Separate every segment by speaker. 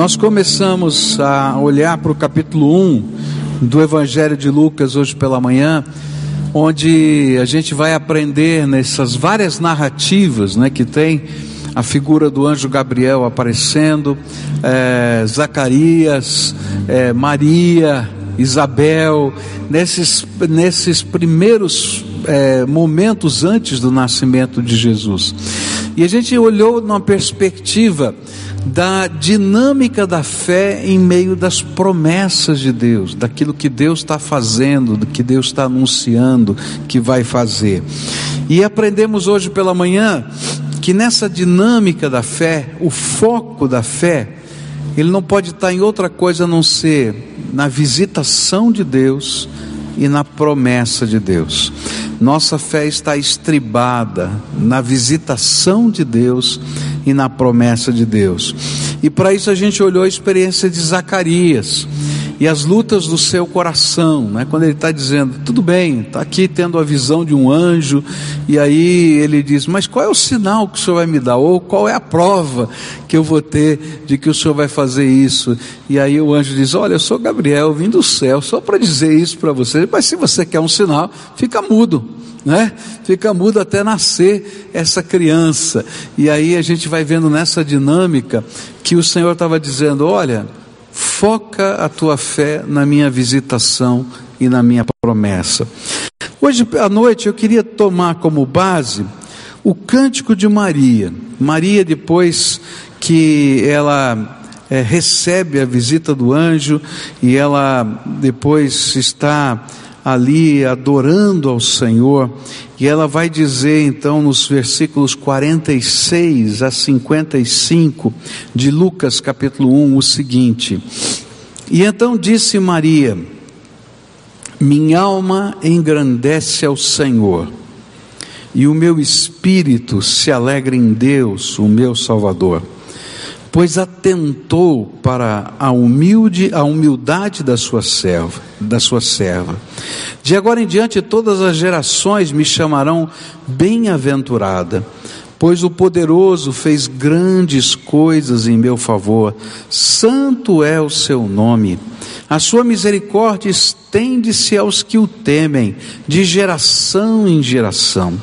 Speaker 1: Nós começamos a olhar para o capítulo 1 do Evangelho de Lucas hoje pela manhã, onde a gente vai aprender nessas várias narrativas né, que tem a figura do anjo Gabriel aparecendo, é, Zacarias, é, Maria, Isabel, nesses, nesses primeiros é, momentos antes do nascimento de Jesus. E a gente olhou numa perspectiva da dinâmica da fé em meio das promessas de Deus, daquilo que Deus está fazendo, do que Deus está anunciando que vai fazer. E aprendemos hoje pela manhã que nessa dinâmica da fé, o foco da fé, ele não pode estar em outra coisa a não ser na visitação de Deus e na promessa de Deus. Nossa fé está estribada na visitação de Deus e na promessa de Deus. E para isso a gente olhou a experiência de Zacarias e as lutas do seu coração, né? quando ele está dizendo, tudo bem, está aqui tendo a visão de um anjo, e aí ele diz, mas qual é o sinal que o Senhor vai me dar? Ou qual é a prova que eu vou ter de que o Senhor vai fazer isso? E aí o anjo diz, olha, eu sou Gabriel, vim do céu, só para dizer isso para você, mas se você quer um sinal, fica mudo. Né? Fica mudo até nascer essa criança. E aí a gente vai vendo nessa dinâmica que o Senhor estava dizendo: olha, foca a tua fé na minha visitação e na minha promessa. Hoje à noite eu queria tomar como base o cântico de Maria. Maria, depois que ela é, recebe a visita do anjo e ela depois está ali adorando ao Senhor, e ela vai dizer então nos versículos 46 a 55 de Lucas capítulo 1 o seguinte: E então disse Maria: Minha alma engrandece ao Senhor, e o meu espírito se alegra em Deus, o meu Salvador pois atentou para a humilde a humildade da sua serva, da sua serva. De agora em diante todas as gerações me chamarão bem-aventurada, pois o poderoso fez grandes coisas em meu favor. Santo é o seu nome. A sua misericórdia estende-se aos que o temem, de geração em geração.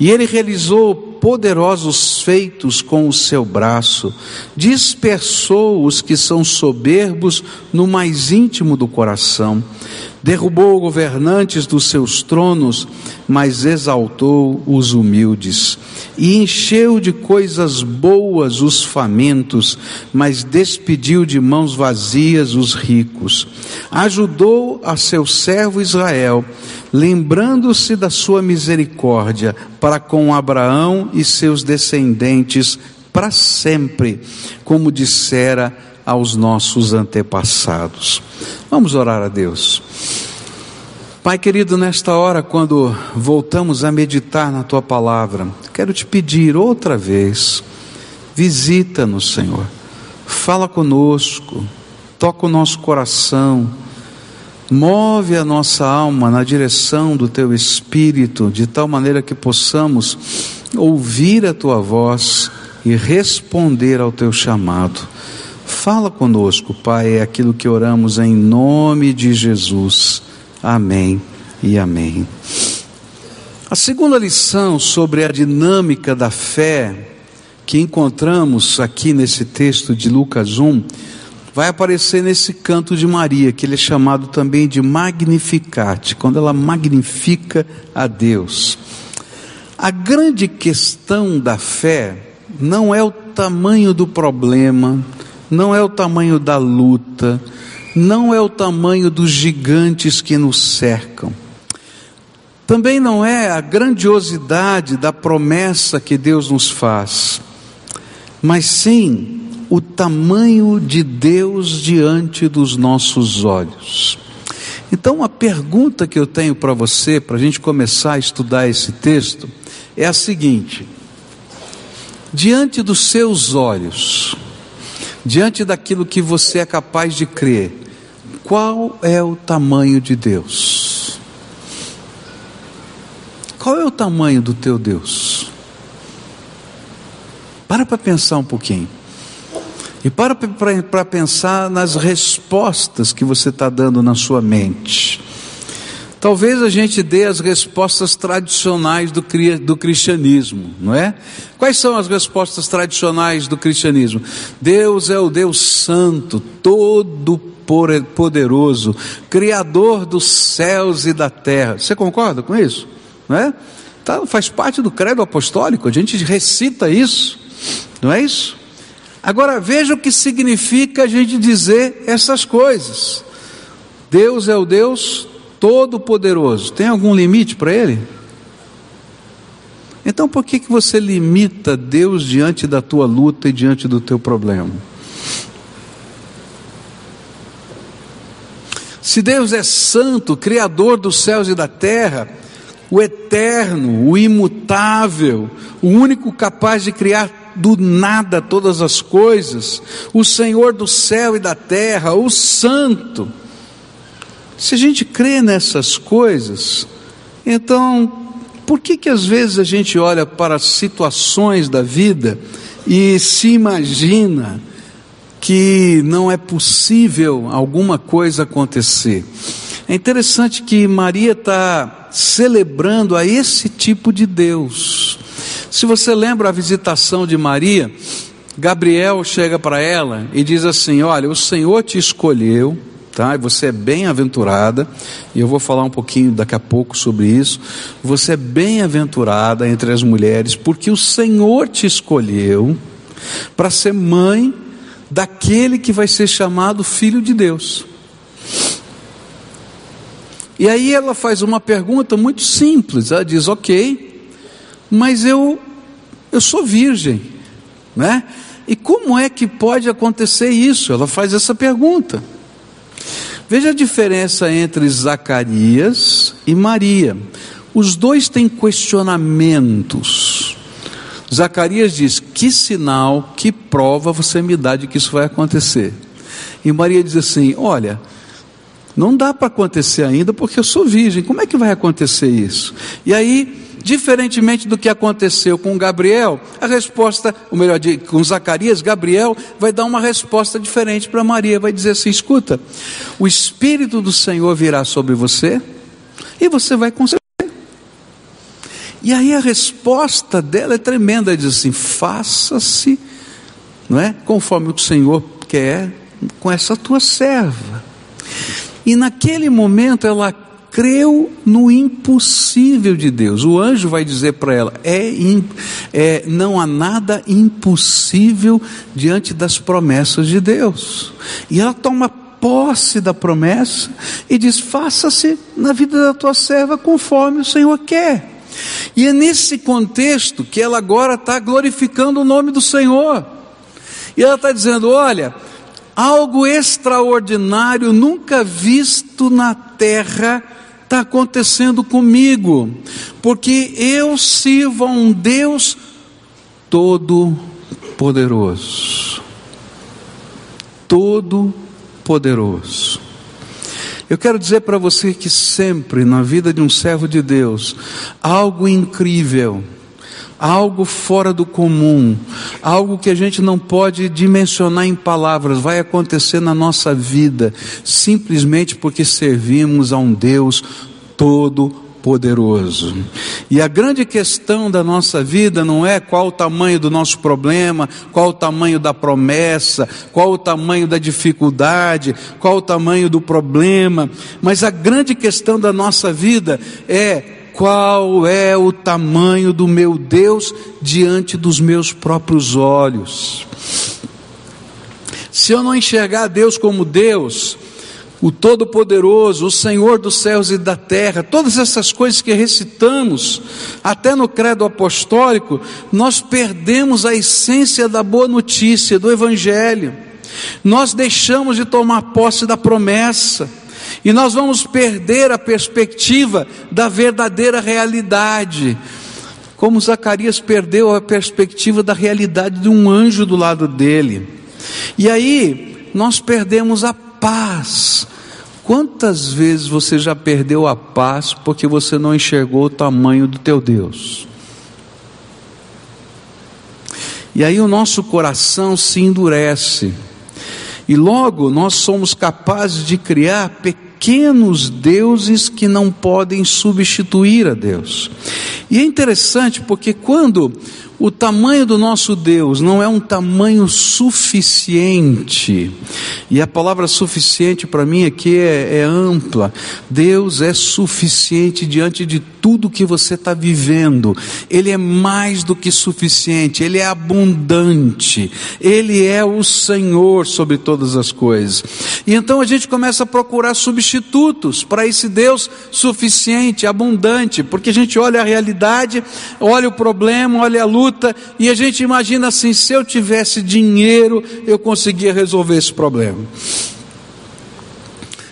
Speaker 1: E ele realizou poderosos feitos com o seu braço, dispersou os que são soberbos no mais íntimo do coração, derrubou governantes dos seus tronos, mas exaltou os humildes, e encheu de coisas boas os famintos, mas despediu de mãos vazias os ricos. Ajudou a seu servo Israel, lembrando-se da sua misericórdia para com Abraão e seus descendentes para sempre, como dissera aos nossos antepassados. Vamos orar a Deus. Pai querido, nesta hora, quando voltamos a meditar na tua palavra, quero te pedir outra vez, visita-nos, Senhor, fala conosco, toca o nosso coração, move a nossa alma na direção do teu espírito, de tal maneira que possamos ouvir a tua voz e responder ao teu chamado. Fala conosco, Pai, é aquilo que oramos em nome de Jesus. Amém e amém. A segunda lição sobre a dinâmica da fé que encontramos aqui nesse texto de Lucas 1 vai aparecer nesse canto de Maria, que ele é chamado também de Magnificat, quando ela magnifica a Deus. A grande questão da fé não é o tamanho do problema, não é o tamanho da luta, não é o tamanho dos gigantes que nos cercam. Também não é a grandiosidade da promessa que Deus nos faz, mas sim o tamanho de Deus diante dos nossos olhos. Então, a pergunta que eu tenho para você, para a gente começar a estudar esse texto, é a seguinte: diante dos seus olhos, diante daquilo que você é capaz de crer, qual é o tamanho de Deus? Qual é o tamanho do teu Deus? Para para pensar um pouquinho. E para para pensar nas respostas que você está dando na sua mente. Talvez a gente dê as respostas tradicionais do, do cristianismo, não é? Quais são as respostas tradicionais do cristianismo? Deus é o Deus Santo, todo poderoso, Criador dos céus e da terra. Você concorda com isso? Não é? Tá, faz parte do credo apostólico, a gente recita isso, não é isso? Agora veja o que significa a gente dizer essas coisas. Deus é o Deus Todo-Poderoso. Tem algum limite para Ele? Então por que, que você limita Deus diante da tua luta e diante do teu problema? Se Deus é santo, Criador dos céus e da terra, o eterno, o imutável, o único capaz de criar do nada todas as coisas, o Senhor do céu e da terra, o Santo, se a gente crê nessas coisas, então, por que que às vezes a gente olha para situações da vida e se imagina que não é possível alguma coisa acontecer? É interessante que Maria está celebrando a esse tipo de Deus. Se você lembra a visitação de Maria, Gabriel chega para ela e diz assim: Olha, o Senhor te escolheu tá? Você é bem-aventurada, e eu vou falar um pouquinho daqui a pouco sobre isso. Você é bem-aventurada entre as mulheres, porque o Senhor te escolheu para ser mãe daquele que vai ser chamado filho de Deus. E aí ela faz uma pergunta muito simples, ela diz: "OK, mas eu eu sou virgem, né? E como é que pode acontecer isso?" Ela faz essa pergunta. Veja a diferença entre Zacarias e Maria. Os dois têm questionamentos. Zacarias diz: Que sinal, que prova você me dá de que isso vai acontecer? E Maria diz assim: Olha, não dá para acontecer ainda porque eu sou virgem, como é que vai acontecer isso? E aí Diferentemente do que aconteceu com Gabriel, a resposta, ou melhor, com Zacarias, Gabriel vai dar uma resposta diferente para Maria, vai dizer assim: escuta, o Espírito do Senhor virá sobre você e você vai conceber. E aí a resposta dela é tremenda, diz assim: faça-se, não é, conforme o Senhor quer com essa tua serva. E naquele momento ela creu no impossível de Deus. O anjo vai dizer para ela: é, é, não há nada impossível diante das promessas de Deus. E ela toma posse da promessa e diz: faça-se na vida da tua serva conforme o Senhor quer. E é nesse contexto que ela agora está glorificando o nome do Senhor. E ela está dizendo: olha, algo extraordinário nunca visto na terra está acontecendo comigo, porque eu sirvo a um Deus todo-poderoso. Todo-poderoso. Eu quero dizer para você que sempre na vida de um servo de Deus, algo incrível, algo fora do comum, algo que a gente não pode dimensionar em palavras, vai acontecer na nossa vida, simplesmente porque servimos a um Deus todo poderoso. E a grande questão da nossa vida não é qual o tamanho do nosso problema, qual o tamanho da promessa, qual o tamanho da dificuldade, qual o tamanho do problema, mas a grande questão da nossa vida é qual é o tamanho do meu Deus diante dos meus próprios olhos. Se eu não enxergar Deus como Deus, o Todo-Poderoso, o Senhor dos céus e da terra, todas essas coisas que recitamos, até no credo apostólico, nós perdemos a essência da boa notícia, do Evangelho, nós deixamos de tomar posse da promessa, e nós vamos perder a perspectiva da verdadeira realidade. Como Zacarias perdeu a perspectiva da realidade de um anjo do lado dele. E aí, nós perdemos a paz. Quantas vezes você já perdeu a paz porque você não enxergou o tamanho do teu Deus? E aí o nosso coração se endurece. E logo nós somos capazes de criar pequenos deuses que não podem substituir a Deus. E é interessante porque quando o tamanho do nosso Deus não é um tamanho suficiente, e a palavra suficiente para mim aqui é, é, ampla. Deus é suficiente diante de tudo que você está vivendo, Ele é mais do que suficiente, Ele é abundante, Ele é o Senhor sobre todas as coisas. E então a gente começa a procurar substitutos para esse Deus suficiente, abundante, porque a gente olha a realidade, olha o problema, olha a luta luta e a gente imagina assim: se eu tivesse dinheiro, eu conseguia resolver esse problema.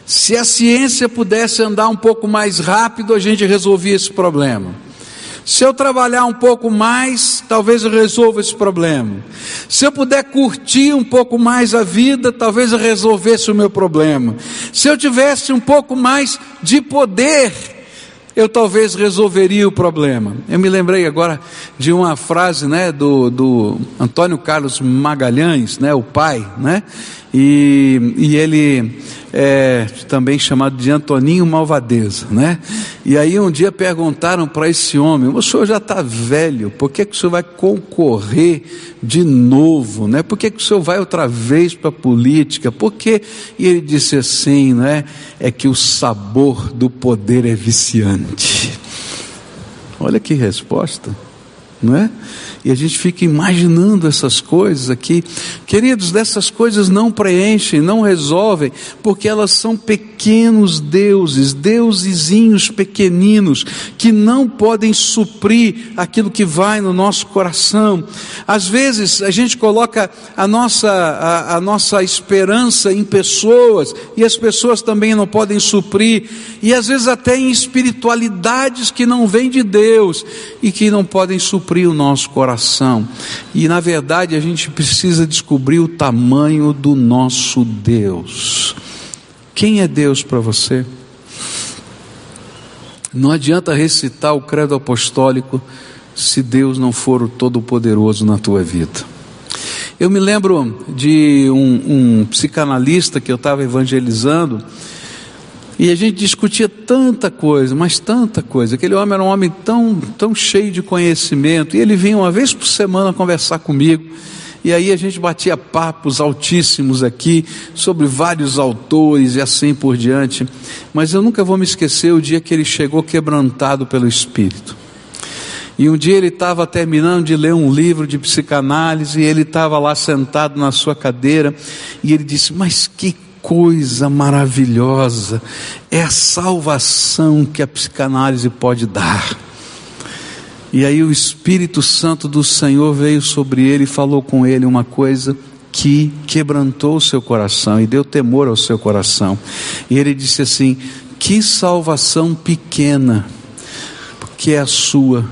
Speaker 1: Se a ciência pudesse andar um pouco mais rápido, a gente resolvia esse problema. Se eu trabalhar um pouco mais, talvez eu resolva esse problema. Se eu puder curtir um pouco mais a vida, talvez eu resolvesse o meu problema. Se eu tivesse um pouco mais de poder, eu talvez resolveria o problema. Eu me lembrei agora de uma frase né, do, do Antônio Carlos Magalhães, né, o pai, né, e, e ele é também chamado de Antoninho Malvadeza, né? E aí um dia perguntaram para esse homem: o senhor já está velho, por que, que o senhor vai concorrer de novo, né? Por que, que o senhor vai outra vez para a política? Por quê? E ele disse assim, né? É que o sabor do poder é viciante. Olha que resposta, não é? E a gente fica imaginando essas coisas aqui. Queridos, dessas coisas não preenchem, não resolvem, porque elas são pequenos deuses, deusezinhos pequeninos, que não podem suprir aquilo que vai no nosso coração. Às vezes a gente coloca a nossa, a, a nossa esperança em pessoas, e as pessoas também não podem suprir, e às vezes até em espiritualidades que não vêm de Deus e que não podem suprir o nosso coração coração. E na verdade a gente precisa descobrir o tamanho do nosso Deus. Quem é Deus para você? Não adianta recitar o credo apostólico se Deus não for o Todo-Poderoso na tua vida. Eu me lembro de um, um psicanalista que eu estava evangelizando, e a gente discutia tanta coisa, mas tanta coisa. Aquele homem era um homem tão, tão cheio de conhecimento. E ele vinha uma vez por semana conversar comigo. E aí a gente batia papos altíssimos aqui sobre vários autores e assim por diante. Mas eu nunca vou me esquecer o dia que ele chegou quebrantado pelo Espírito. E um dia ele estava terminando de ler um livro de psicanálise e ele estava lá sentado na sua cadeira e ele disse: Mas que coisa maravilhosa, é a salvação que a psicanálise pode dar. E aí o Espírito Santo do Senhor veio sobre ele e falou com ele uma coisa que quebrantou o seu coração e deu temor ao seu coração. E ele disse assim: Que salvação pequena, que é a sua,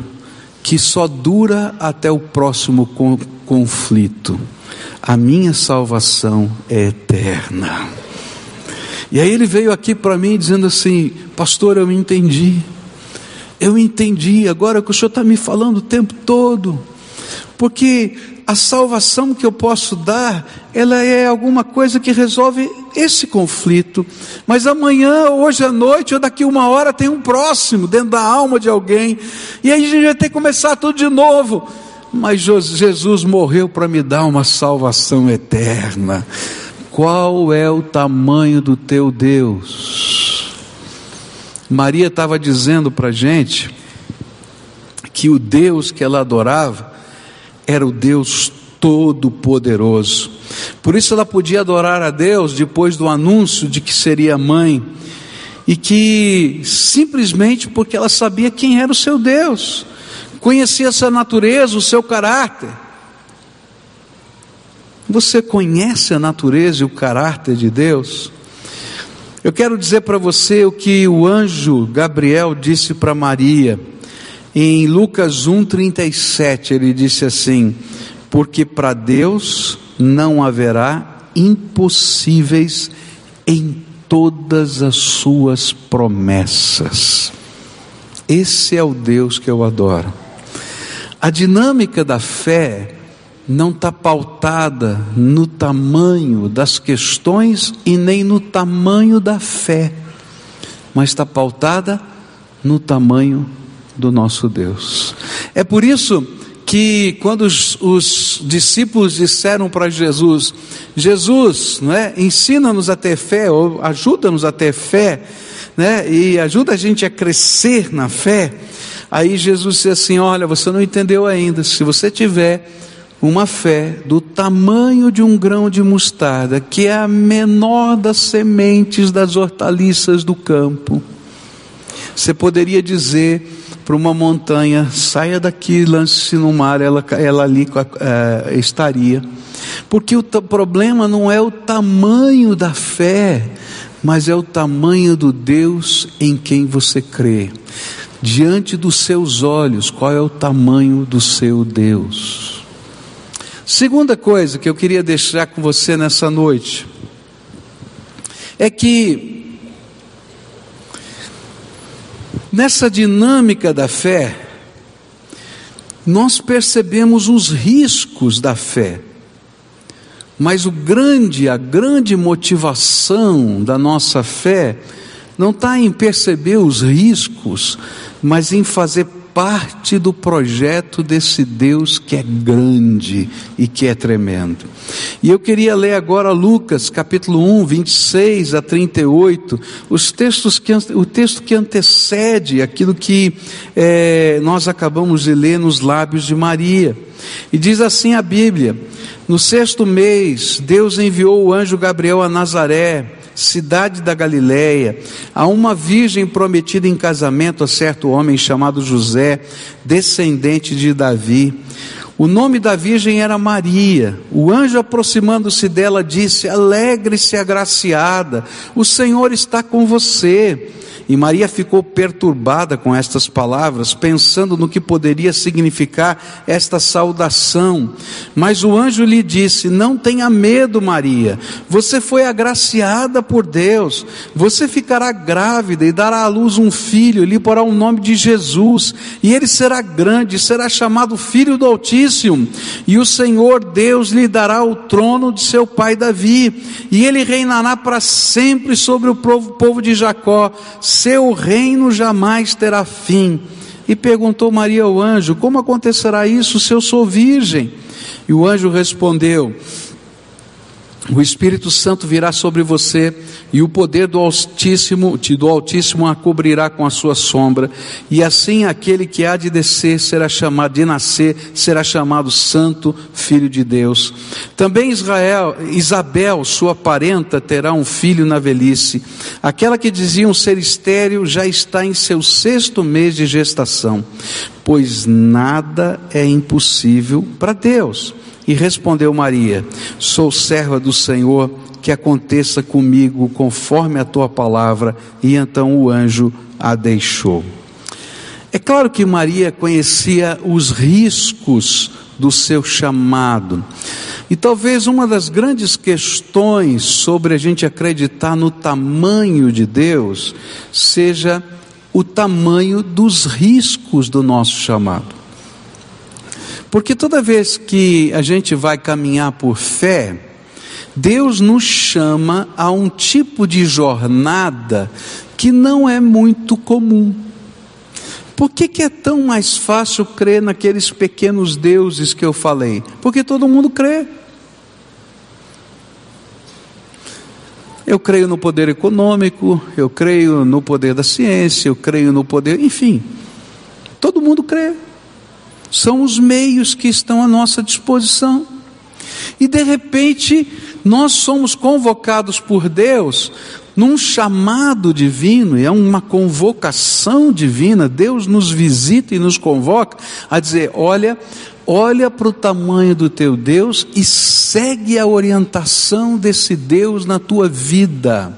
Speaker 1: que só dura até o próximo conflito. A minha salvação é eterna. E aí ele veio aqui para mim dizendo assim: Pastor, eu entendi. Eu entendi agora que o Senhor está me falando o tempo todo. Porque a salvação que eu posso dar, ela é alguma coisa que resolve esse conflito. Mas amanhã, hoje à noite, ou daqui uma hora, tem um próximo dentro da alma de alguém. E aí a gente vai ter que começar tudo de novo. Mas Jesus morreu para me dar uma salvação eterna. Qual é o tamanho do teu Deus? Maria estava dizendo para a gente que o Deus que ela adorava era o Deus Todo-Poderoso. Por isso ela podia adorar a Deus depois do anúncio de que seria mãe, e que simplesmente porque ela sabia quem era o seu Deus, conhecia essa natureza, o seu caráter. Você conhece a natureza e o caráter de Deus? Eu quero dizer para você o que o anjo Gabriel disse para Maria. Em Lucas 1:37, ele disse assim: "Porque para Deus não haverá impossíveis em todas as suas promessas". Esse é o Deus que eu adoro. A dinâmica da fé não está pautada no tamanho das questões e nem no tamanho da fé, mas está pautada no tamanho do nosso Deus. É por isso que quando os, os discípulos disseram para Jesus, Jesus, não é, ensina-nos a ter fé, ou ajuda-nos a ter fé, né, e ajuda a gente a crescer na fé. Aí Jesus disse assim: Olha, você não entendeu ainda. Se você tiver uma fé do tamanho de um grão de mostarda, que é a menor das sementes das hortaliças do campo. Você poderia dizer para uma montanha: saia daqui, lance-se no mar, ela, ela ali é, estaria. Porque o problema não é o tamanho da fé, mas é o tamanho do Deus em quem você crê. Diante dos seus olhos, qual é o tamanho do seu Deus? Segunda coisa que eu queria deixar com você nessa noite é que nessa dinâmica da fé, nós percebemos os riscos da fé. Mas o grande, a grande motivação da nossa fé não está em perceber os riscos, mas em fazer parte do projeto desse Deus que é grande e que é tremendo. E eu queria ler agora Lucas capítulo 1, 26 a 38, os textos que, o texto que antecede aquilo que é, nós acabamos de ler nos lábios de Maria. E diz assim a Bíblia: No sexto mês, Deus enviou o anjo Gabriel a Nazaré cidade da Galiléia, a uma virgem prometida em casamento a certo homem chamado José, descendente de Davi. O nome da virgem era Maria. O anjo, aproximando-se dela, disse: Alegre-se, agraciada, o Senhor está com você. E Maria ficou perturbada com estas palavras, pensando no que poderia significar esta saudação. Mas o anjo lhe disse: Não tenha medo, Maria, você foi agraciada por Deus, você ficará grávida e dará à luz um filho, lhe porá o nome de Jesus, e ele será grande, será chamado Filho do Altíssimo, e o Senhor Deus lhe dará o trono de seu pai Davi, e ele reinará para sempre sobre o povo de Jacó seu reino jamais terá fim. E perguntou Maria ao anjo: Como acontecerá isso se eu sou virgem? E o anjo respondeu: o Espírito Santo virá sobre você e o poder do Altíssimo, do Altíssimo a cobrirá com a sua sombra, e assim aquele que há de descer será chamado de nascer, será chamado Santo Filho de Deus. Também Israel, Isabel, sua parenta, terá um filho na velhice. Aquela que diziam ser estéril já está em seu sexto mês de gestação, pois nada é impossível para Deus. E respondeu Maria: Sou serva do Senhor, que aconteça comigo conforme a tua palavra. E então o anjo a deixou. É claro que Maria conhecia os riscos do seu chamado. E talvez uma das grandes questões sobre a gente acreditar no tamanho de Deus seja o tamanho dos riscos do nosso chamado. Porque toda vez que a gente vai caminhar por fé, Deus nos chama a um tipo de jornada que não é muito comum. Por que, que, é tão mais fácil crer naqueles pequenos deuses que eu falei? Porque todo mundo crê. Eu creio no poder econômico, eu creio no poder da ciência, eu creio no poder, enfim, todo mundo crê são os meios que estão à nossa disposição. E de repente, nós somos convocados por Deus num chamado divino, e é uma convocação divina. Deus nos visita e nos convoca a dizer: olha, olha para o tamanho do teu Deus e segue a orientação desse Deus na tua vida.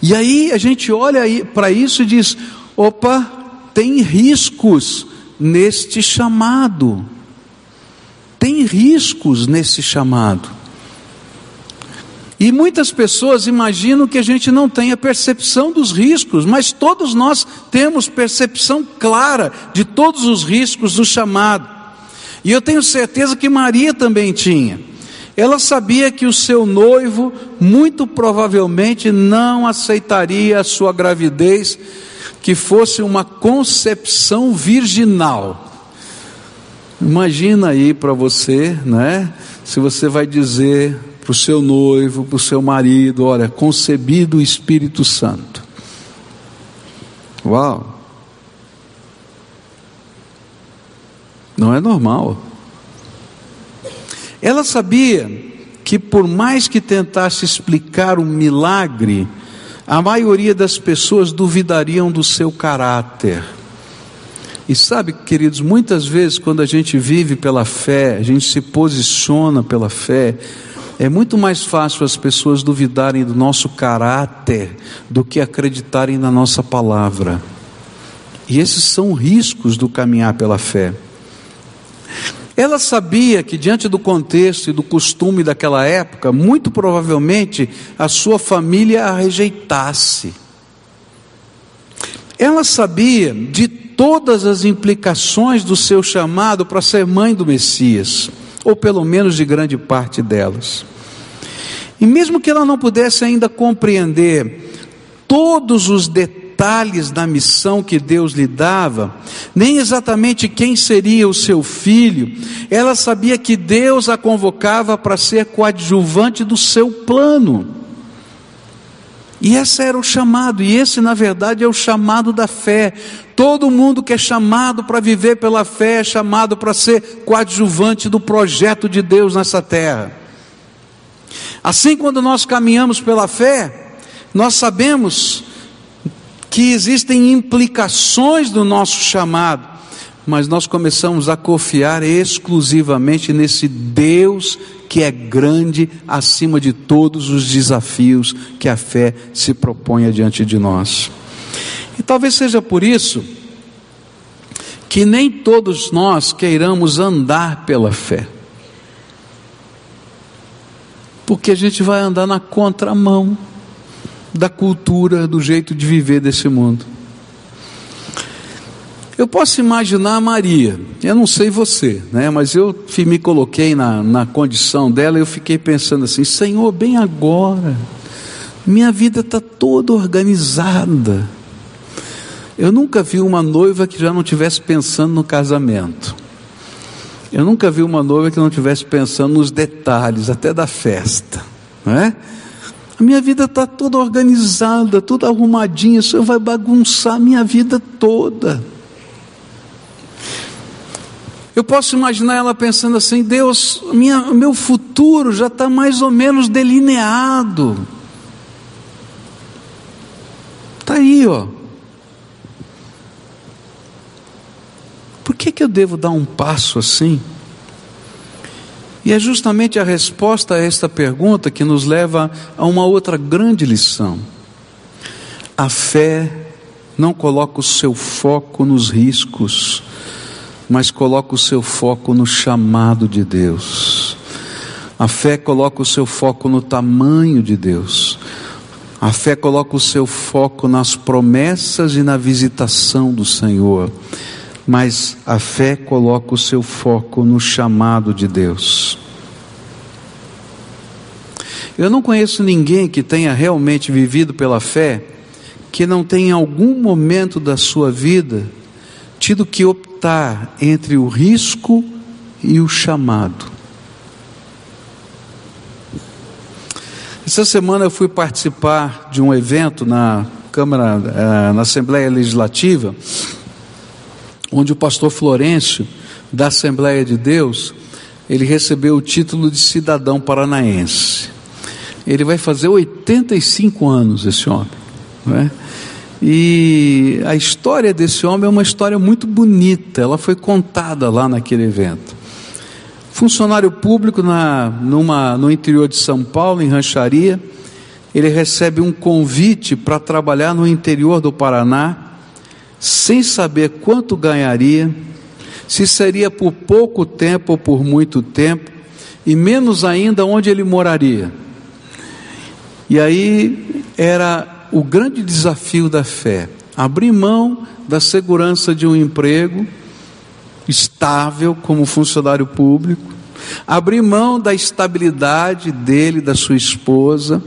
Speaker 1: E aí a gente olha para isso e diz: opa, tem riscos neste chamado. Tem riscos nesse chamado. E muitas pessoas imaginam que a gente não tenha percepção dos riscos, mas todos nós temos percepção clara de todos os riscos do chamado. E eu tenho certeza que Maria também tinha. Ela sabia que o seu noivo muito provavelmente não aceitaria a sua gravidez, que fosse uma concepção virginal. Imagina aí para você, né? Se você vai dizer para o seu noivo, para o seu marido: olha, concebido o Espírito Santo. Uau! Não é normal. Ela sabia que, por mais que tentasse explicar o milagre, a maioria das pessoas duvidariam do seu caráter. E sabe, queridos, muitas vezes quando a gente vive pela fé, a gente se posiciona pela fé, é muito mais fácil as pessoas duvidarem do nosso caráter do que acreditarem na nossa palavra. E esses são riscos do caminhar pela fé. Ela sabia que, diante do contexto e do costume daquela época, muito provavelmente a sua família a rejeitasse. Ela sabia de todas as implicações do seu chamado para ser mãe do Messias, ou pelo menos de grande parte delas. E mesmo que ela não pudesse ainda compreender todos os detalhes da missão que Deus lhe dava, nem exatamente quem seria o seu filho, ela sabia que Deus a convocava para ser coadjuvante do seu plano. E esse era o chamado, e esse na verdade é o chamado da fé. Todo mundo que é chamado para viver pela fé é chamado para ser coadjuvante do projeto de Deus nessa terra. Assim, quando nós caminhamos pela fé, nós sabemos que existem implicações do nosso chamado, mas nós começamos a confiar exclusivamente nesse Deus que é grande acima de todos os desafios que a fé se propõe diante de nós. E talvez seja por isso que nem todos nós queiramos andar pela fé porque a gente vai andar na contramão da cultura, do jeito de viver desse mundo. Eu posso imaginar a Maria, eu não sei você, né, mas eu me coloquei na, na condição dela e eu fiquei pensando assim: Senhor, bem agora, minha vida está toda organizada. Eu nunca vi uma noiva que já não estivesse pensando no casamento. Eu nunca vi uma noiva que não estivesse pensando nos detalhes, até da festa, não é? A minha vida está toda organizada, toda arrumadinha, o Senhor vai bagunçar a minha vida toda. Eu posso imaginar ela pensando assim: Deus, minha, meu futuro já está mais ou menos delineado. Está aí, ó. Por que, que eu devo dar um passo assim? E é justamente a resposta a esta pergunta que nos leva a uma outra grande lição. A fé não coloca o seu foco nos riscos, mas coloca o seu foco no chamado de Deus. A fé coloca o seu foco no tamanho de Deus. A fé coloca o seu foco nas promessas e na visitação do Senhor mas a fé coloca o seu foco no chamado de Deus. Eu não conheço ninguém que tenha realmente vivido pela fé que não tenha em algum momento da sua vida tido que optar entre o risco e o chamado. Essa semana eu fui participar de um evento na Câmara, eh, na Assembleia Legislativa, onde o pastor Florencio, da Assembleia de Deus, ele recebeu o título de cidadão paranaense. Ele vai fazer 85 anos, esse homem. Não é? E a história desse homem é uma história muito bonita, ela foi contada lá naquele evento. Funcionário público na, numa, no interior de São Paulo, em rancharia, ele recebe um convite para trabalhar no interior do Paraná, sem saber quanto ganharia, se seria por pouco tempo ou por muito tempo, e menos ainda onde ele moraria. E aí era o grande desafio da fé: abrir mão da segurança de um emprego estável como funcionário público, abrir mão da estabilidade dele, da sua esposa,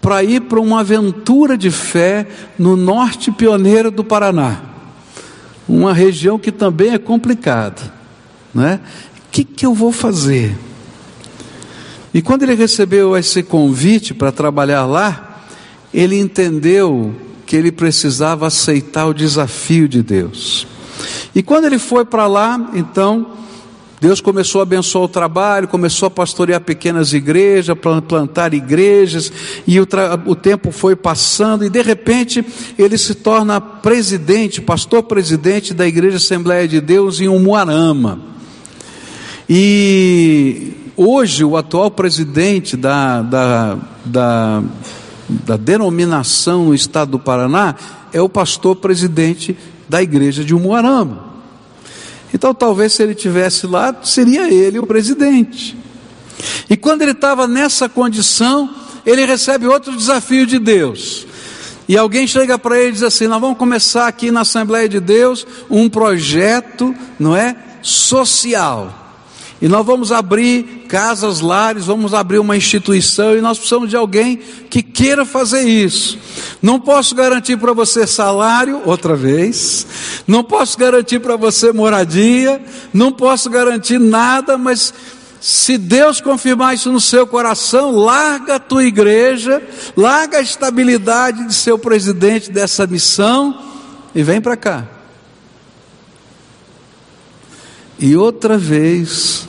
Speaker 1: para ir para uma aventura de fé no norte pioneiro do Paraná, uma região que também é complicada, né? O que, que eu vou fazer? E quando ele recebeu esse convite para trabalhar lá, ele entendeu que ele precisava aceitar o desafio de Deus. E quando ele foi para lá, então, Deus começou a abençoar o trabalho, começou a pastorear pequenas igrejas, plantar igrejas, e o, o, tempo foi passando, e de repente ele se torna presidente, pastor presidente da Igreja Assembleia de Deus em Umuarama. E hoje o atual presidente da, da, da da denominação no estado do Paraná é o pastor presidente da igreja de Umuarama. Então, talvez se ele tivesse lá, seria ele o presidente. E quando ele estava nessa condição, ele recebe outro desafio de Deus. E alguém chega para ele e diz assim: Nós vamos começar aqui na Assembleia de Deus um projeto, não é? Social. E nós vamos abrir casas, lares, vamos abrir uma instituição e nós precisamos de alguém que queira fazer isso. Não posso garantir para você salário, outra vez. Não posso garantir para você moradia. Não posso garantir nada, mas se Deus confirmar isso no seu coração, larga a tua igreja, larga a estabilidade de ser o presidente dessa missão e vem para cá. E outra vez,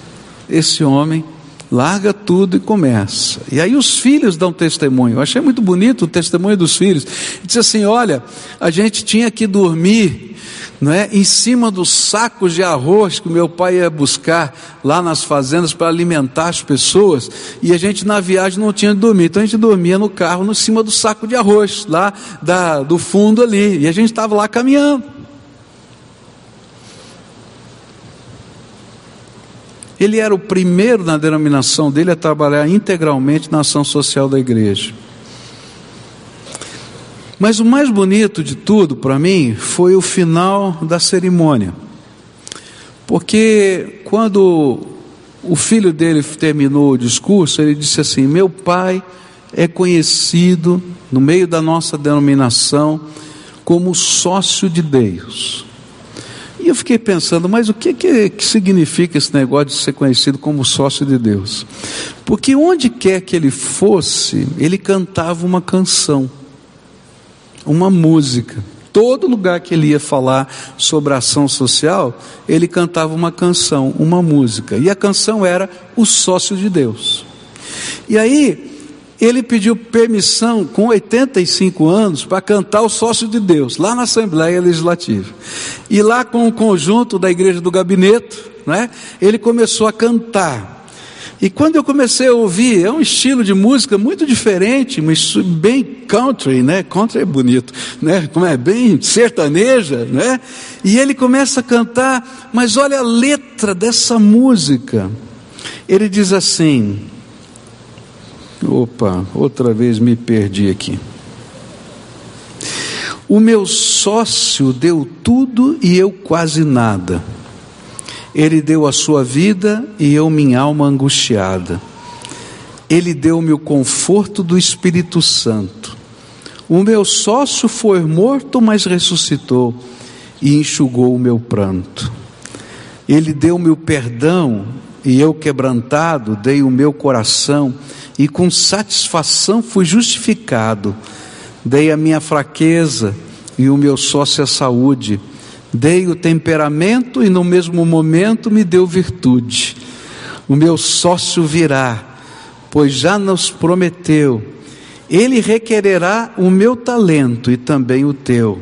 Speaker 1: esse homem larga tudo e começa. E aí os filhos dão testemunho. Eu achei muito bonito o testemunho dos filhos. Diz assim: olha, a gente tinha que dormir. Não é? Em cima dos sacos de arroz que o meu pai ia buscar lá nas fazendas para alimentar as pessoas, e a gente na viagem não tinha de dormir, então a gente dormia no carro, no cima do saco de arroz, lá da, do fundo ali, e a gente estava lá caminhando. Ele era o primeiro na denominação dele a trabalhar integralmente na ação social da igreja. Mas o mais bonito de tudo para mim foi o final da cerimônia. Porque quando o filho dele terminou o discurso, ele disse assim: Meu pai é conhecido no meio da nossa denominação como sócio de Deus. Eu fiquei pensando, mas o que, que, que, significa esse negócio de ser conhecido como sócio de Deus? Porque onde quer que ele fosse, ele cantava uma canção, uma música. Todo lugar que ele ia falar sobre ação social, ele cantava uma canção, uma música. E a canção era O Sócio de Deus. E aí, ele pediu permissão com 85 anos para cantar o sócio de Deus, lá na Assembleia Legislativa. E lá com o conjunto da igreja do gabinete, né, ele começou a cantar. E quando eu comecei a ouvir, é um estilo de música muito diferente, mas bem country, né? Country é bonito, né? Como é bem sertaneja, né? E ele começa a cantar, mas olha a letra dessa música. Ele diz assim: Opa, outra vez me perdi aqui. O meu sócio deu tudo e eu quase nada. Ele deu a sua vida e eu minha alma angustiada. Ele deu-me o conforto do Espírito Santo. O meu sócio foi morto, mas ressuscitou e enxugou o meu pranto. Ele deu-me o perdão e eu, quebrantado, dei o meu coração e com satisfação fui justificado. Dei a minha fraqueza e o meu sócio a saúde. Dei o temperamento e no mesmo momento me deu virtude. O meu sócio virá, pois já nos prometeu. Ele requererá o meu talento e também o teu.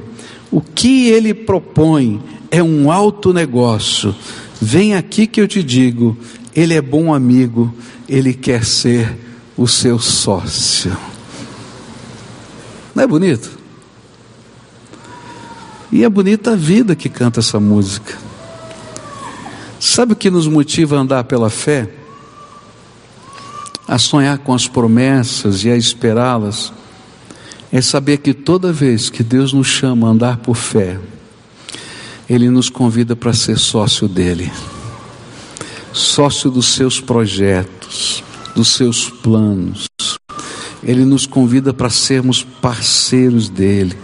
Speaker 1: O que ele propõe é um alto negócio. Vem aqui que eu te digo, ele é bom amigo, ele quer ser o seu sócio. Não é bonito? E é bonita a vida que canta essa música. Sabe o que nos motiva a andar pela fé? A sonhar com as promessas e a esperá-las. É saber que toda vez que Deus nos chama a andar por fé, Ele nos convida para ser sócio dele. sócio dos seus projetos, dos seus planos. Ele nos convida para sermos parceiros dele.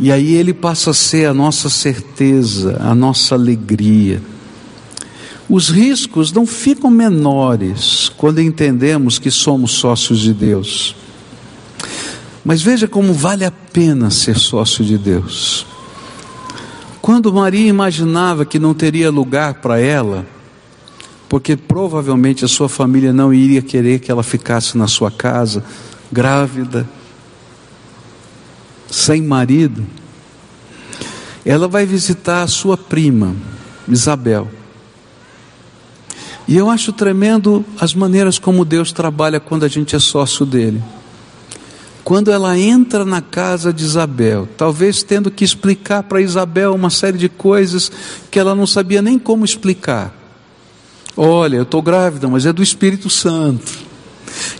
Speaker 1: E aí ele passa a ser a nossa certeza, a nossa alegria. Os riscos não ficam menores quando entendemos que somos sócios de Deus. Mas veja como vale a pena ser sócio de Deus. Quando Maria imaginava que não teria lugar para ela, porque provavelmente a sua família não iria querer que ela ficasse na sua casa, grávida, sem marido, ela vai visitar a sua prima, Isabel. E eu acho tremendo as maneiras como Deus trabalha quando a gente é sócio dele. Quando ela entra na casa de Isabel, talvez tendo que explicar para Isabel uma série de coisas que ela não sabia nem como explicar. Olha, eu estou grávida, mas é do Espírito Santo.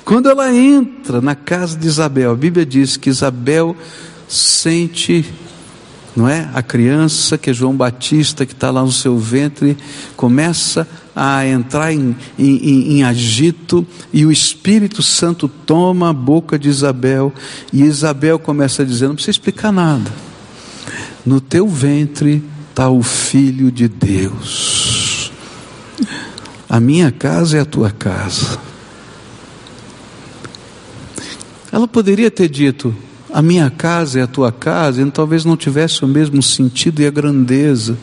Speaker 1: Quando ela entra na casa de Isabel, a Bíblia diz que Isabel sente, não é? A criança que é João Batista, que está lá no seu ventre, começa a entrar em, em, em, agito e o Espírito Santo toma a boca de Isabel e Isabel começa a dizer: Não precisa explicar nada, no teu ventre está o Filho de Deus. A minha casa é a tua casa. Ela poderia ter dito: A minha casa é a tua casa, e talvez não tivesse o mesmo sentido e a grandeza.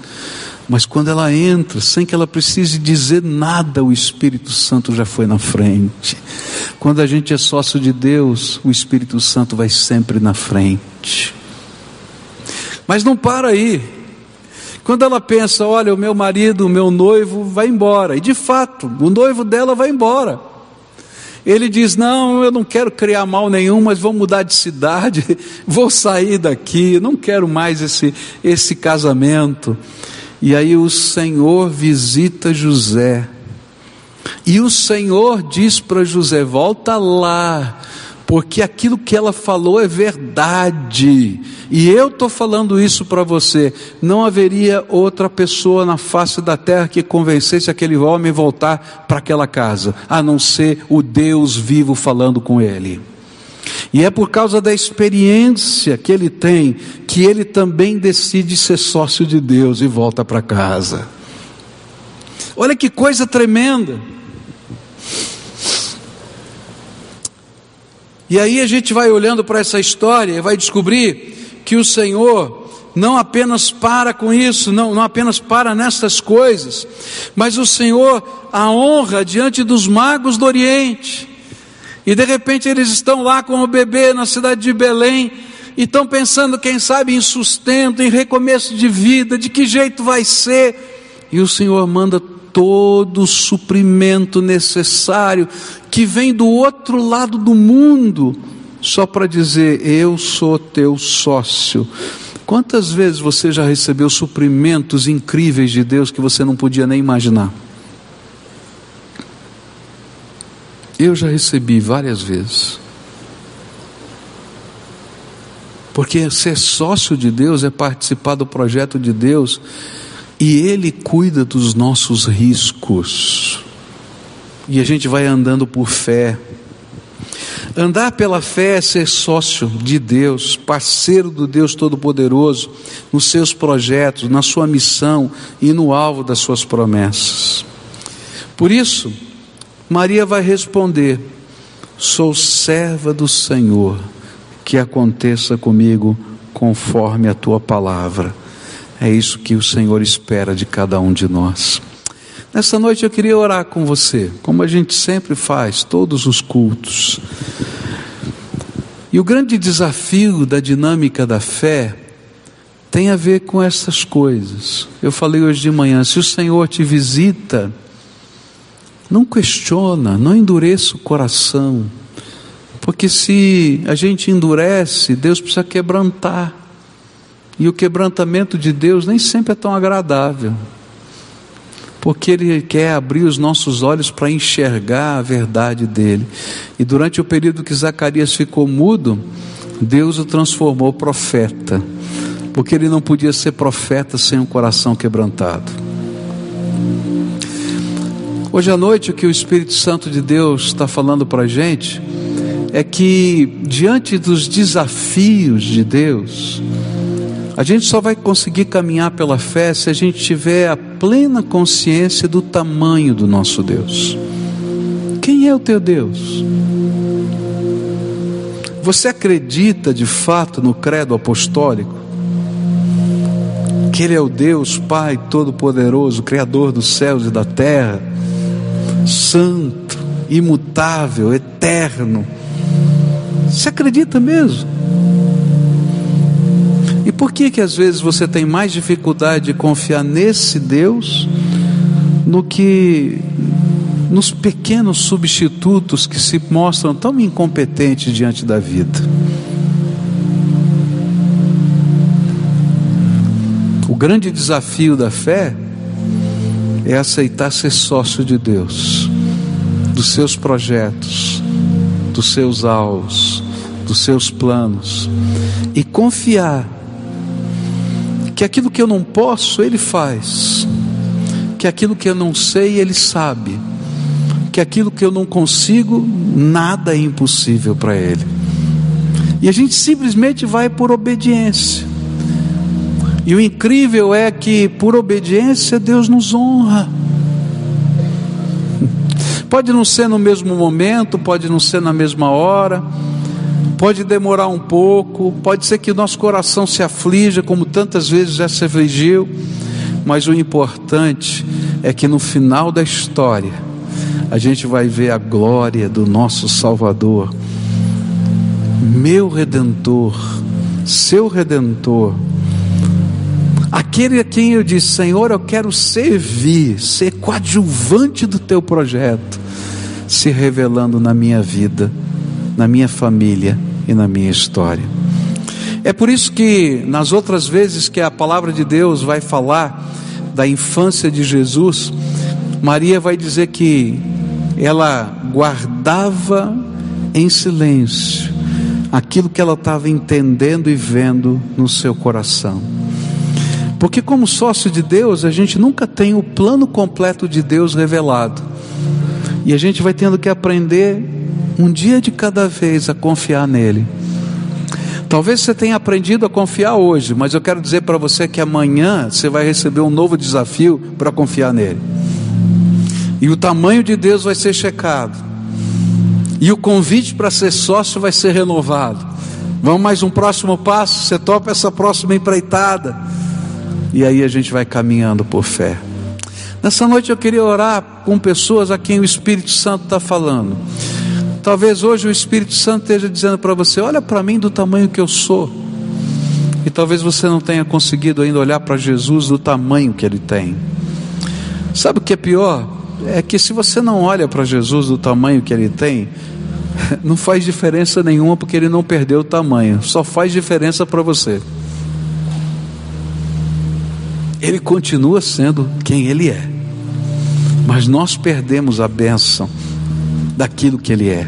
Speaker 1: Mas quando ela entra, sem que ela precise dizer nada, o Espírito Santo já foi na frente. Quando a gente é sócio de Deus, o Espírito Santo vai sempre na frente. Mas não para aí. Quando ela pensa, olha, o meu marido, o meu noivo vai embora, e de fato, o noivo dela vai embora. Ele diz: Não, eu não quero criar mal nenhum, mas vou mudar de cidade, vou sair daqui, não quero mais esse, esse casamento. E aí o Senhor visita José, e o Senhor diz para José: Volta lá, porque aquilo que ela falou é verdade, e eu estou falando isso para você. Não haveria outra pessoa na face da terra que convencesse aquele homem voltar para aquela casa, a não ser o Deus vivo falando com ele. E é por causa da experiência que ele tem que ele também decide ser sócio de Deus e volta para casa. Olha que coisa tremenda. E aí a gente vai olhando para essa história e vai descobrir que o Senhor não apenas para com isso, não, não apenas para nessas coisas, mas o Senhor a honra diante dos magos do Oriente. E de repente eles estão lá com o bebê na cidade de Belém e estão pensando, quem sabe, em sustento, em recomeço de vida, de que jeito vai ser. E o Senhor manda todo o suprimento necessário que vem do outro lado do mundo, só para dizer: Eu sou teu sócio. Quantas vezes você já recebeu suprimentos incríveis de Deus que você não podia nem imaginar? Eu já recebi várias vezes. Porque ser sócio de Deus é participar do projeto de Deus e Ele cuida dos nossos riscos. E a gente vai andando por fé. Andar pela fé é ser sócio de Deus, parceiro do Deus Todo-Poderoso, nos seus projetos, na sua missão e no alvo das suas promessas. Por isso, Maria vai responder: Sou serva do Senhor, que aconteça comigo conforme a tua palavra. É isso que o Senhor espera de cada um de nós. Nessa noite eu queria orar com você, como a gente sempre faz, todos os cultos. E o grande desafio da dinâmica da fé tem a ver com essas coisas. Eu falei hoje de manhã: se o Senhor te visita, não questiona, não endureça o coração, porque se a gente endurece, Deus precisa quebrantar. E o quebrantamento de Deus nem sempre é tão agradável, porque Ele quer abrir os nossos olhos para enxergar a verdade dele. E durante o período que Zacarias ficou mudo, Deus o transformou profeta, porque ele não podia ser profeta sem um coração quebrantado. Hoje à noite, o que o Espírito Santo de Deus está falando para a gente é que, diante dos desafios de Deus, a gente só vai conseguir caminhar pela fé se a gente tiver a plena consciência do tamanho do nosso Deus. Quem é o teu Deus? Você acredita de fato no credo apostólico? Que Ele é o Deus Pai Todo-Poderoso, Criador dos céus e da terra, Santo, imutável, eterno. Você acredita mesmo? E por que que às vezes você tem mais dificuldade de confiar nesse Deus no que nos pequenos substitutos que se mostram tão incompetentes diante da vida. O grande desafio da fé é aceitar ser sócio de Deus, dos seus projetos, dos seus alvos, dos seus planos, e confiar que aquilo que eu não posso, Ele faz, que aquilo que eu não sei, Ele sabe que aquilo que eu não consigo, nada é impossível para Ele. E a gente simplesmente vai por obediência. E o incrível é que, por obediência, Deus nos honra. Pode não ser no mesmo momento, pode não ser na mesma hora, pode demorar um pouco, pode ser que o nosso coração se aflija, como tantas vezes já se afligiu, mas o importante é que no final da história, a gente vai ver a glória do nosso Salvador, meu redentor, seu redentor, aquele a quem eu disse: Senhor, eu quero servir, ser coadjuvante do teu projeto, se revelando na minha vida, na minha família e na minha história. É por isso que, nas outras vezes que a palavra de Deus vai falar da infância de Jesus, Maria vai dizer que ela guardava em silêncio aquilo que ela estava entendendo e vendo no seu coração. Porque, como sócio de Deus, a gente nunca tem o plano completo de Deus revelado, e a gente vai tendo que aprender um dia de cada vez a confiar nele. Talvez você tenha aprendido a confiar hoje, mas eu quero dizer para você que amanhã você vai receber um novo desafio para confiar nele. E o tamanho de Deus vai ser checado. E o convite para ser sócio vai ser renovado. Vamos mais um próximo passo? Você topa essa próxima empreitada? E aí a gente vai caminhando por fé. Nessa noite eu queria orar com pessoas a quem o Espírito Santo está falando. Talvez hoje o Espírito Santo esteja dizendo para você: olha para mim do tamanho que eu sou. E talvez você não tenha conseguido ainda olhar para Jesus do tamanho que ele tem. Sabe o que é pior? é que se você não olha para Jesus do tamanho que ele tem, não faz diferença nenhuma porque ele não perdeu o tamanho, só faz diferença para você. Ele continua sendo quem ele é, mas nós perdemos a bênção daquilo que ele é.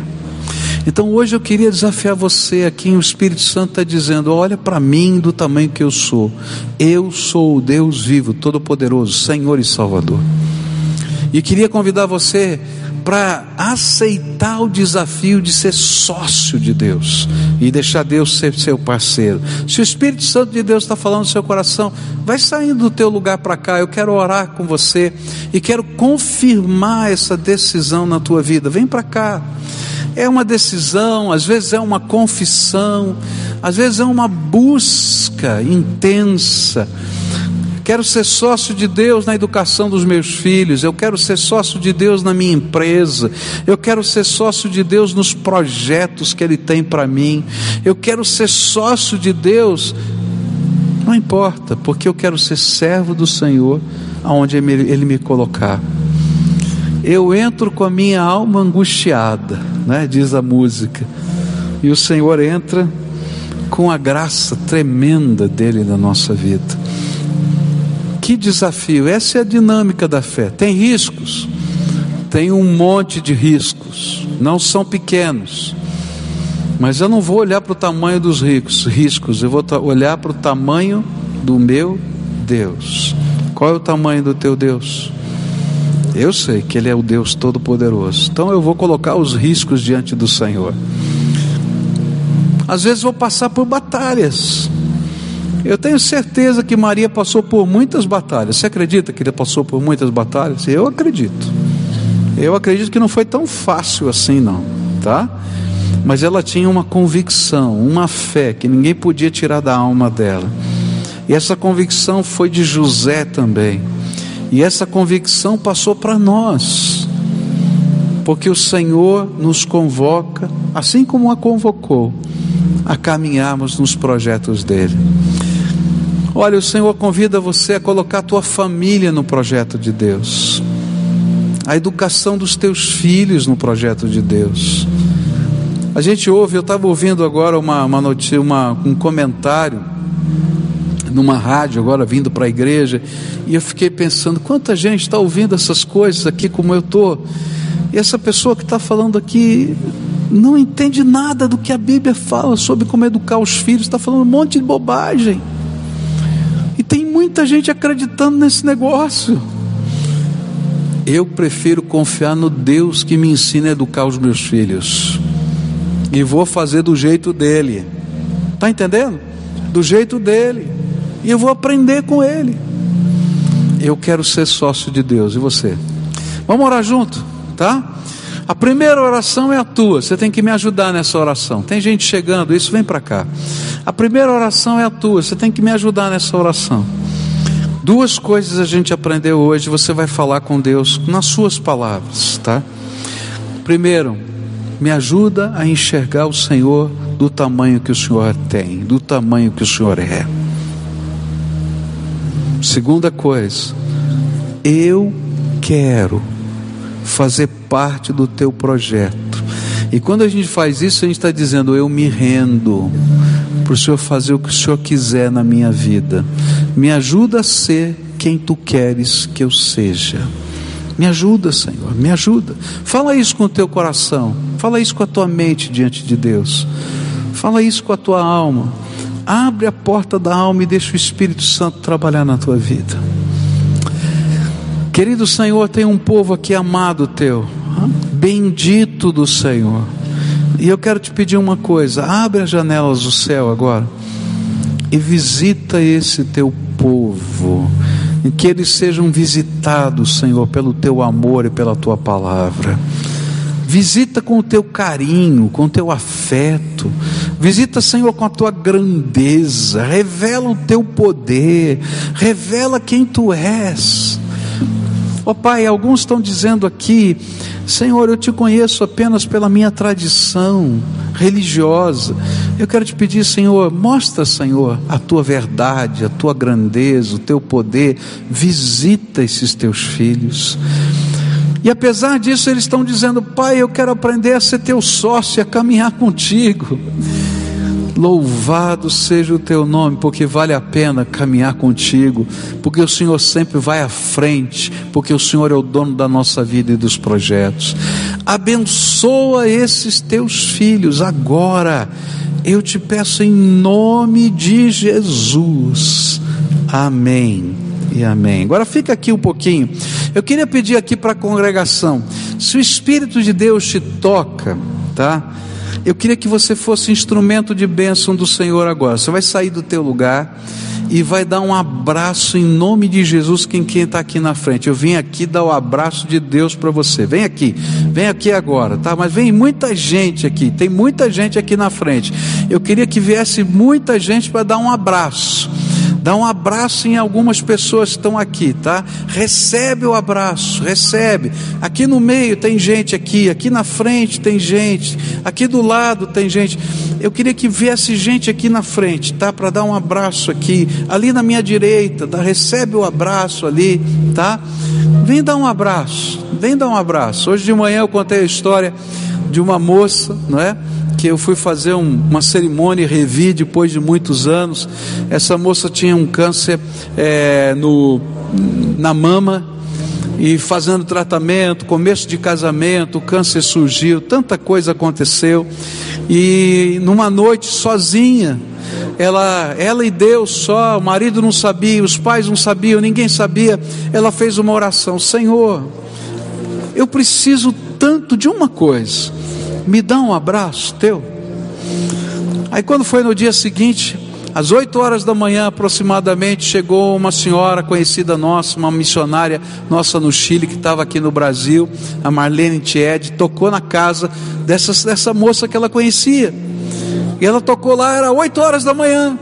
Speaker 1: Então hoje eu queria desafiar você aqui, o Espírito Santo está dizendo: olha para mim do tamanho que eu sou. Eu sou o Deus vivo, Todo-Poderoso, Senhor e Salvador. E queria convidar você para aceitar o desafio de ser sócio de Deus e deixar Deus ser seu parceiro. Se o Espírito Santo de Deus está falando no seu coração, vai saindo do teu lugar para cá. Eu quero orar com você e quero confirmar essa decisão na tua vida. Vem para cá. É uma decisão, às vezes é uma confissão, às vezes é uma busca intensa quero ser sócio de Deus na educação dos meus filhos, eu quero ser sócio de Deus na minha empresa, eu quero ser sócio de Deus nos projetos que Ele tem para mim, eu quero ser sócio de Deus, não importa, porque eu quero ser servo do Senhor aonde Ele me colocar. Eu entro com a minha alma angustiada, né, diz a música, e o Senhor entra com a graça tremenda dele na nossa vida. Que desafio! Essa é a dinâmica da fé. Tem riscos, tem um monte de riscos, não são pequenos. Mas eu não vou olhar para o tamanho dos ricos, riscos, eu vou olhar para o tamanho do meu Deus. Qual é o tamanho do teu Deus? Eu sei que Ele é o Deus Todo-Poderoso. Então eu vou colocar os riscos diante do Senhor. Às vezes vou passar por batalhas. Eu tenho certeza que Maria passou por muitas batalhas. Você acredita que ele passou por muitas batalhas? Eu acredito. Eu acredito que não foi tão fácil assim, não, tá? Mas ela tinha uma convicção, uma fé que ninguém podia tirar da alma dela. E essa convicção foi de José também. E essa convicção passou para nós. Porque o Senhor nos convoca, assim como a convocou, a caminharmos nos projetos dele. Olha, o Senhor convida você a colocar a tua família no projeto de Deus, a educação dos teus filhos no projeto de Deus. A gente ouve, eu estava ouvindo agora uma, uma notícia, uma, um comentário numa rádio, agora vindo para a igreja, e eu fiquei pensando: quanta gente está ouvindo essas coisas aqui como eu estou, e essa pessoa que está falando aqui não entende nada do que a Bíblia fala sobre como educar os filhos, está falando um monte de bobagem. E tem muita gente acreditando nesse negócio. Eu prefiro confiar no Deus que me ensina a educar os meus filhos. E vou fazer do jeito dele. Está entendendo? Do jeito dele. E eu vou aprender com ele. Eu quero ser sócio de Deus. E você? Vamos orar junto, tá? A primeira oração é a tua, você tem que me ajudar nessa oração. Tem gente chegando, isso vem para cá. A primeira oração é a tua, você tem que me ajudar nessa oração. Duas coisas a gente aprendeu hoje, você vai falar com Deus nas suas palavras, tá? Primeiro, me ajuda a enxergar o Senhor do tamanho que o Senhor tem, do tamanho que o Senhor é. Segunda coisa, eu quero fazer parte do teu projeto. E quando a gente faz isso, a gente está dizendo: Eu me rendo para o Senhor fazer o que o Senhor quiser na minha vida. Me ajuda a ser quem tu queres que eu seja. Me ajuda, Senhor, me ajuda. Fala isso com o teu coração, fala isso com a tua mente diante de Deus, fala isso com a tua alma. Abre a porta da alma e deixa o Espírito Santo trabalhar na tua vida. Querido Senhor, tem um povo aqui amado teu, bendito do Senhor. E eu quero te pedir uma coisa: abre as janelas do céu agora e visita esse teu povo, que eles sejam visitados, Senhor, pelo teu amor e pela tua palavra. Visita com o teu carinho, com o teu afeto. Visita, Senhor, com a tua grandeza. Revela o teu poder. Revela quem tu és. Oh, Pai, alguns estão dizendo aqui, Senhor, eu te conheço apenas pela minha tradição religiosa. Eu quero te pedir, Senhor, mostra, Senhor, a tua verdade, a tua grandeza, o teu poder. Visita esses teus filhos. E apesar disso, eles estão dizendo: Pai, eu quero aprender a ser teu sócio, a caminhar contigo. Louvado seja o teu nome, porque vale a pena caminhar contigo, porque o Senhor sempre vai à frente, porque o Senhor é o dono da nossa vida e dos projetos. Abençoa esses teus filhos agora, eu te peço em nome de Jesus. Amém e amém. Agora fica aqui um pouquinho. Eu queria pedir aqui para a congregação, se o Espírito de Deus te toca, tá? Eu queria que você fosse instrumento de bênção do Senhor agora. Você vai sair do teu lugar e vai dar um abraço em nome de Jesus quem quem está aqui na frente. Eu vim aqui dar o abraço de Deus para você. Vem aqui, vem aqui agora, tá? Mas vem muita gente aqui. Tem muita gente aqui na frente. Eu queria que viesse muita gente para dar um abraço. Dá um abraço em algumas pessoas que estão aqui, tá? Recebe o abraço, recebe. Aqui no meio tem gente aqui, aqui na frente tem gente, aqui do lado tem gente. Eu queria que viesse gente aqui na frente, tá? Para dar um abraço aqui, ali na minha direita, tá? recebe o abraço ali, tá? Vem dar um abraço, vem dar um abraço. Hoje de manhã eu contei a história de uma moça, não é? que eu fui fazer um, uma cerimônia e revi depois de muitos anos. Essa moça tinha um câncer é, no, na mama e fazendo tratamento, começo de casamento, o câncer surgiu, tanta coisa aconteceu. E numa noite sozinha, ela, ela e Deus só, o marido não sabia, os pais não sabiam, ninguém sabia. Ela fez uma oração: Senhor, eu preciso tanto de uma coisa, me dá um abraço teu. Aí quando foi no dia seguinte, às 8 horas da manhã aproximadamente, chegou uma senhora conhecida nossa, uma missionária nossa no Chile, que estava aqui no Brasil, a Marlene Tied, tocou na casa dessa, dessa moça que ela conhecia. E ela tocou lá, era 8 horas da manhã.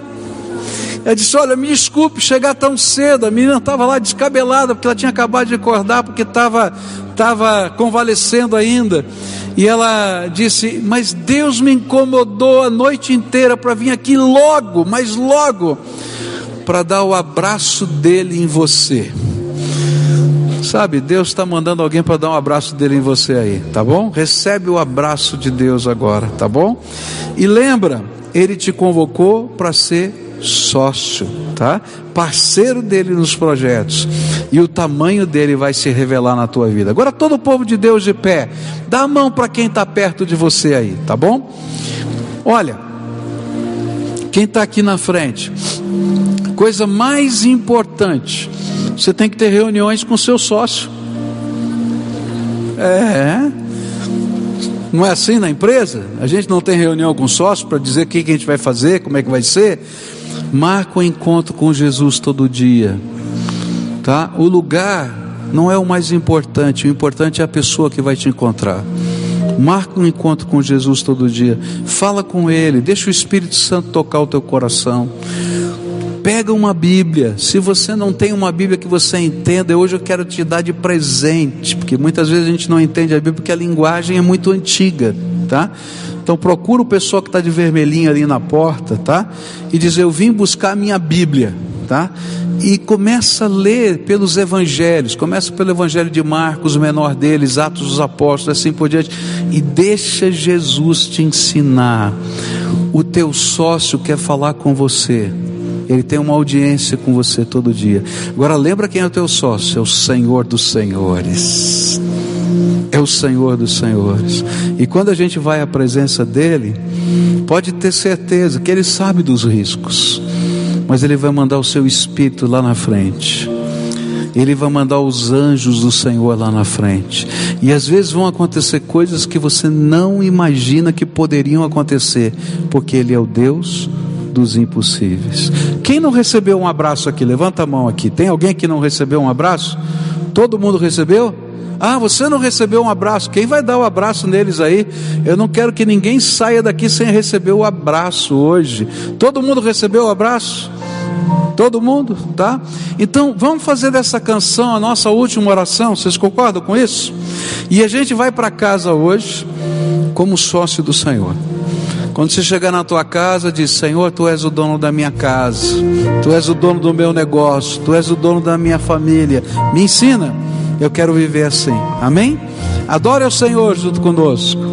Speaker 1: Ela disse: Olha, me desculpe chegar tão cedo. A menina estava lá descabelada, porque ela tinha acabado de acordar, porque estava estava convalescendo ainda. E ela disse: Mas Deus me incomodou a noite inteira para vir aqui logo, mas logo, para dar o abraço dele em você. Sabe, Deus está mandando alguém para dar um abraço dele em você aí, tá bom? Recebe o abraço de Deus agora, tá bom? E lembra, ele te convocou para ser sócio, tá? Parceiro dele nos projetos. E o tamanho dele vai se revelar na tua vida. Agora todo o povo de Deus de pé, dá a mão para quem está perto de você aí, tá bom? Olha, quem está aqui na frente, coisa mais importante, você tem que ter reuniões com seu sócio. É. Não é assim na empresa? A gente não tem reunião com sócio para dizer o que, que a gente vai fazer, como é que vai ser. Marca o um encontro com Jesus todo dia, tá? O lugar não é o mais importante, o importante é a pessoa que vai te encontrar. Marca um encontro com Jesus todo dia, fala com Ele, deixa o Espírito Santo tocar o teu coração. Pega uma Bíblia. Se você não tem uma Bíblia que você entenda, hoje eu quero te dar de presente, porque muitas vezes a gente não entende a Bíblia porque a linguagem é muito antiga, tá? Então procura o pessoal que está de vermelhinho ali na porta, tá? E diz: Eu vim buscar a minha Bíblia, tá? E começa a ler pelos evangelhos, começa pelo evangelho de Marcos, o menor deles, Atos dos Apóstolos, assim por diante, e deixa Jesus te ensinar. O teu sócio quer falar com você. Ele tem uma audiência com você todo dia. Agora lembra quem é o teu sócio? É o Senhor dos Senhores é o Senhor dos Senhores. E quando a gente vai à presença dEle, pode ter certeza que Ele sabe dos riscos, mas Ele vai mandar o seu Espírito lá na frente. Ele vai mandar os anjos do Senhor lá na frente. E às vezes vão acontecer coisas que você não imagina que poderiam acontecer, porque Ele é o Deus dos impossíveis. Quem não recebeu um abraço aqui? Levanta a mão aqui. Tem alguém que não recebeu um abraço? Todo mundo recebeu? Ah, você não recebeu um abraço. Quem vai dar o um abraço neles aí? Eu não quero que ninguém saia daqui sem receber o abraço hoje. Todo mundo recebeu o abraço? Todo mundo, tá? Então, vamos fazer dessa canção a nossa última oração. Vocês concordam com isso? E a gente vai para casa hoje como sócio do Senhor. Quando você chegar na tua casa, diz: Senhor, tu és o dono da minha casa, tu és o dono do meu negócio, tu és o dono da minha família. Me ensina eu quero viver assim. Amém? Adore ao Senhor junto conosco.